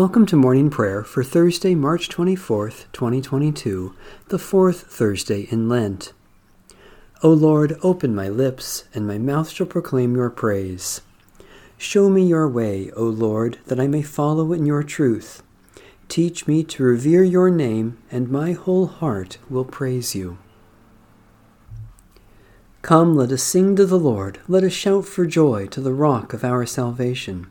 Welcome to morning prayer for Thursday, March 24th, 2022, the fourth Thursday in Lent. O Lord, open my lips, and my mouth shall proclaim your praise. Show me your way, O Lord, that I may follow in your truth. Teach me to revere your name, and my whole heart will praise you. Come, let us sing to the Lord, let us shout for joy to the rock of our salvation.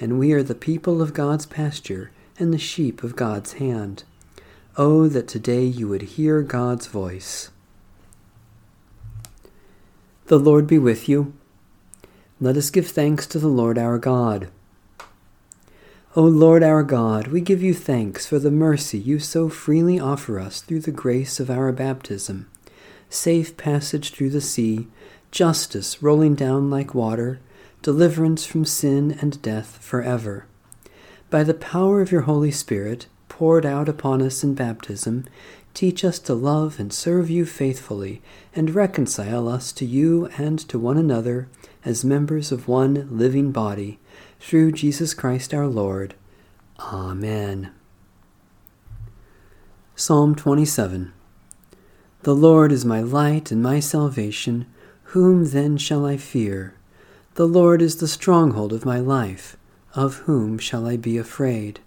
and we are the people of God's pasture and the sheep of God's hand. Oh, that today you would hear God's voice. The Lord be with you. Let us give thanks to the Lord our God. O Lord our God, we give you thanks for the mercy you so freely offer us through the grace of our baptism, safe passage through the sea, justice rolling down like water, deliverance from sin and death forever. By the power of your Holy Spirit, poured out upon us in baptism, teach us to love and serve you faithfully, and reconcile us to you and to one another as members of one living body through Jesus Christ our Lord. Amen. Psalm 27 The Lord is my light and my salvation. Whom then shall I fear? The Lord is the stronghold of my life. Of whom shall I be afraid?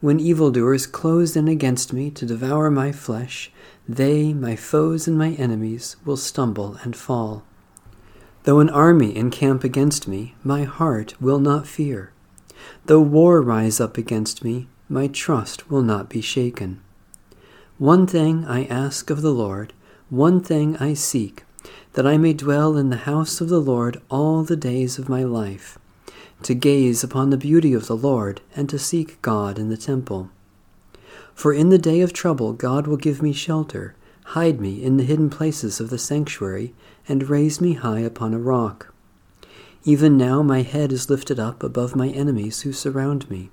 When evildoers close in against me to devour my flesh, they, my foes and my enemies, will stumble and fall. Though an army encamp against me, my heart will not fear. Though war rise up against me, my trust will not be shaken. One thing I ask of the Lord, one thing I seek, that I may dwell in the house of the Lord all the days of my life, to gaze upon the beauty of the Lord, and to seek God in the temple. For in the day of trouble God will give me shelter, hide me in the hidden places of the sanctuary, and raise me high upon a rock. Even now my head is lifted up above my enemies who surround me.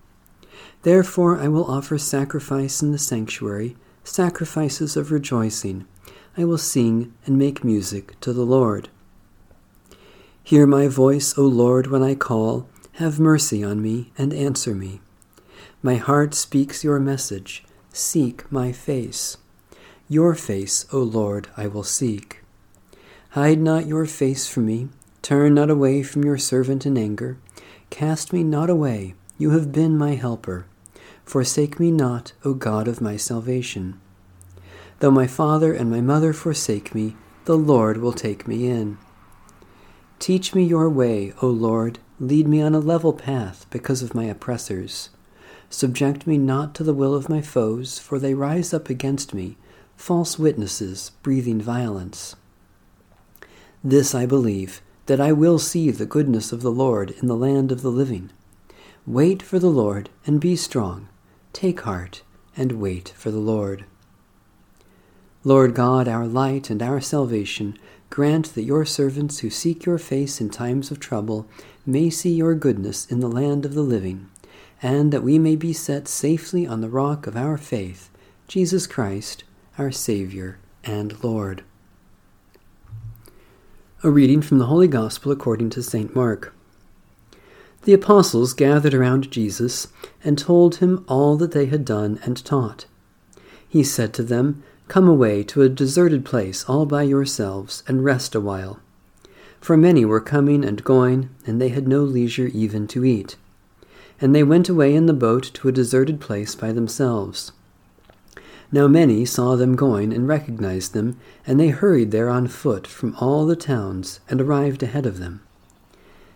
Therefore I will offer sacrifice in the sanctuary, sacrifices of rejoicing. I will sing and make music to the Lord. Hear my voice, O Lord, when I call. Have mercy on me and answer me. My heart speaks your message. Seek my face. Your face, O Lord, I will seek. Hide not your face from me. Turn not away from your servant in anger. Cast me not away. You have been my helper. Forsake me not, O God of my salvation. Though my father and my mother forsake me, the Lord will take me in. Teach me your way, O Lord. Lead me on a level path because of my oppressors. Subject me not to the will of my foes, for they rise up against me, false witnesses, breathing violence. This I believe, that I will see the goodness of the Lord in the land of the living. Wait for the Lord and be strong. Take heart and wait for the Lord. Lord God, our light and our salvation, grant that your servants who seek your face in times of trouble may see your goodness in the land of the living, and that we may be set safely on the rock of our faith, Jesus Christ, our Saviour and Lord. A reading from the Holy Gospel according to St. Mark. The apostles gathered around Jesus and told him all that they had done and taught. He said to them, Come away to a deserted place all by yourselves and rest a while. For many were coming and going, and they had no leisure even to eat. And they went away in the boat to a deserted place by themselves. Now many saw them going and recognized them, and they hurried there on foot from all the towns and arrived ahead of them.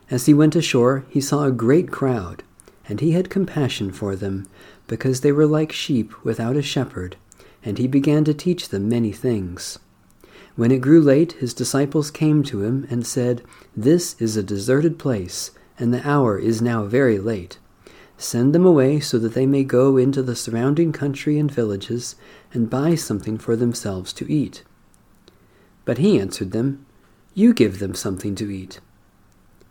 As he went ashore, he saw a great crowd, and he had compassion for them, because they were like sheep without a shepherd, and he began to teach them many things. When it grew late, his disciples came to him and said, This is a deserted place, and the hour is now very late. Send them away so that they may go into the surrounding country and villages and buy something for themselves to eat. But he answered them, You give them something to eat.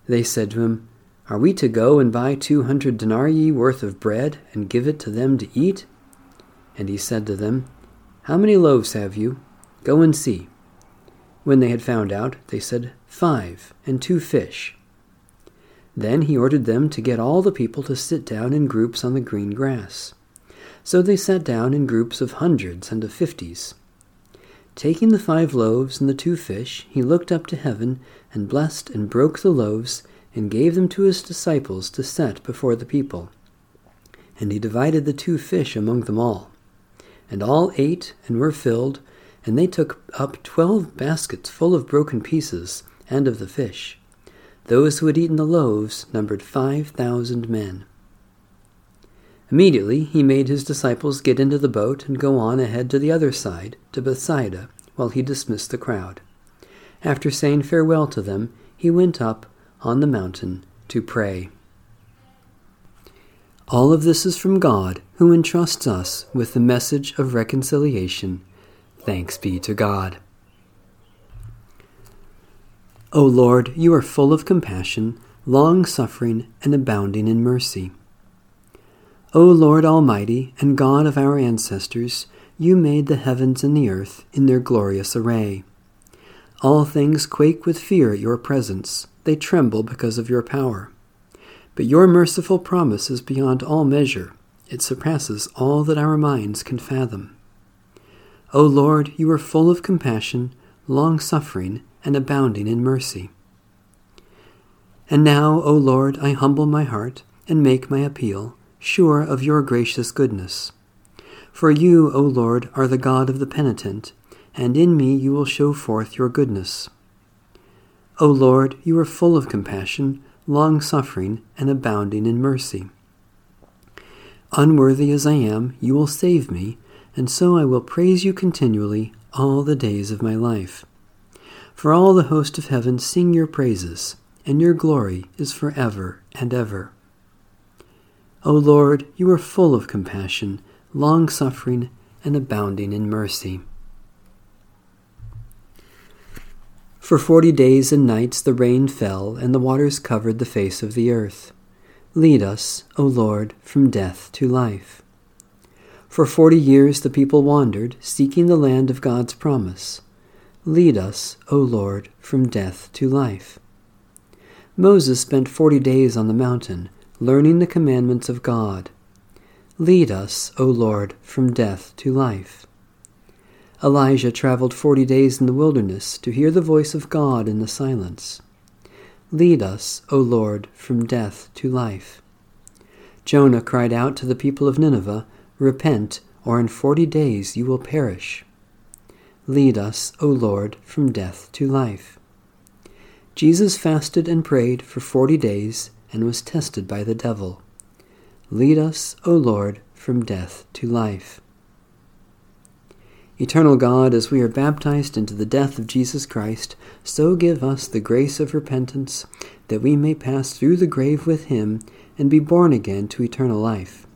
They said to him, Are we to go and buy two hundred denarii worth of bread and give it to them to eat? And he said to them, How many loaves have you? Go and see. When they had found out, they said, Five, and two fish. Then he ordered them to get all the people to sit down in groups on the green grass. So they sat down in groups of hundreds and of fifties. Taking the five loaves and the two fish, he looked up to heaven and blessed and broke the loaves and gave them to his disciples to set before the people. And he divided the two fish among them all. And all ate and were filled, and they took up twelve baskets full of broken pieces and of the fish. Those who had eaten the loaves numbered five thousand men. Immediately he made his disciples get into the boat and go on ahead to the other side, to Bethsaida, while he dismissed the crowd. After saying farewell to them, he went up on the mountain to pray. All of this is from God, who entrusts us with the message of reconciliation. Thanks be to God. O Lord, you are full of compassion, long suffering, and abounding in mercy. O Lord Almighty and God of our ancestors, you made the heavens and the earth in their glorious array. All things quake with fear at your presence, they tremble because of your power. But your merciful promise is beyond all measure, it surpasses all that our minds can fathom. O Lord, you are full of compassion, long suffering, and abounding in mercy. And now, O Lord, I humble my heart and make my appeal, sure of your gracious goodness. For you, O Lord, are the God of the penitent, and in me you will show forth your goodness. O Lord, you are full of compassion, long suffering, and abounding in mercy. Unworthy as I am, you will save me, and so I will praise you continually all the days of my life. For all the host of heaven sing your praises, and your glory is for ever and ever. O Lord, you are full of compassion, long suffering, and abounding in mercy. For forty days and nights the rain fell, and the waters covered the face of the earth. Lead us, O Lord, from death to life. For forty years the people wandered, seeking the land of God's promise. Lead us, O Lord, from death to life. Moses spent forty days on the mountain, learning the commandments of God. Lead us, O Lord, from death to life. Elijah traveled forty days in the wilderness to hear the voice of God in the silence. Lead us, O Lord, from death to life. Jonah cried out to the people of Nineveh, Repent, or in forty days you will perish. Lead us, O Lord, from death to life. Jesus fasted and prayed for forty days and was tested by the devil. Lead us, O Lord, from death to life. Eternal God, as we are baptized into the death of Jesus Christ, so give us the grace of repentance, that we may pass through the grave with him and be born again to eternal life.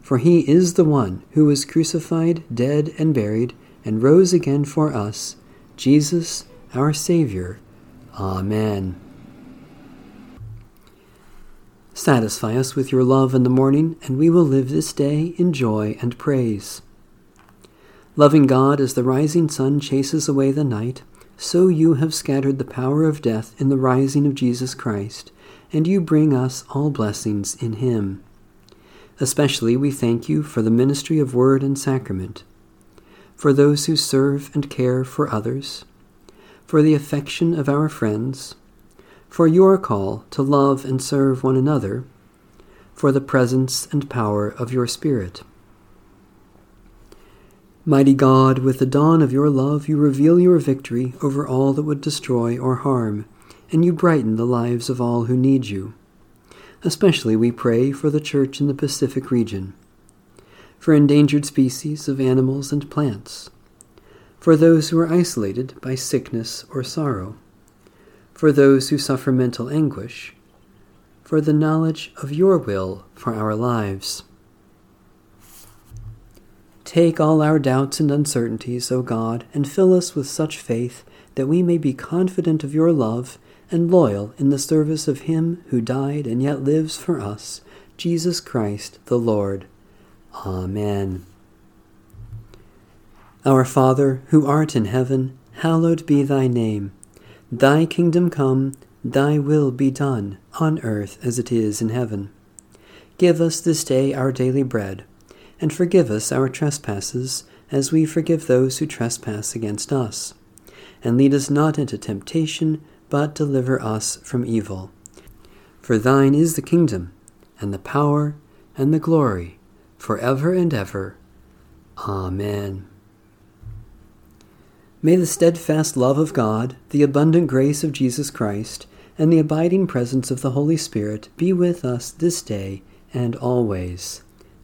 For he is the one who was crucified, dead, and buried and rose again for us, Jesus, our Savior. Amen. Satisfy us with your love in the morning, and we will live this day in joy and praise. Loving God, as the rising sun chases away the night, so you have scattered the power of death in the rising of Jesus Christ, and you bring us all blessings in Him. Especially we thank you for the ministry of word and sacrament for those who serve and care for others, for the affection of our friends, for your call to love and serve one another, for the presence and power of your Spirit. Mighty God, with the dawn of your love, you reveal your victory over all that would destroy or harm, and you brighten the lives of all who need you. Especially we pray for the Church in the Pacific region for endangered species of animals and plants, for those who are isolated by sickness or sorrow, for those who suffer mental anguish, for the knowledge of your will for our lives. Take all our doubts and uncertainties, O God, and fill us with such faith that we may be confident of your love and loyal in the service of him who died and yet lives for us, Jesus Christ the Lord. Amen. Our Father, who art in heaven, hallowed be thy name. Thy kingdom come, thy will be done, on earth as it is in heaven. Give us this day our daily bread, and forgive us our trespasses, as we forgive those who trespass against us. And lead us not into temptation, but deliver us from evil. For thine is the kingdom, and the power, and the glory, for ever and ever. Amen. May the steadfast love of God, the abundant grace of Jesus Christ, and the abiding presence of the Holy Spirit be with us this day and always.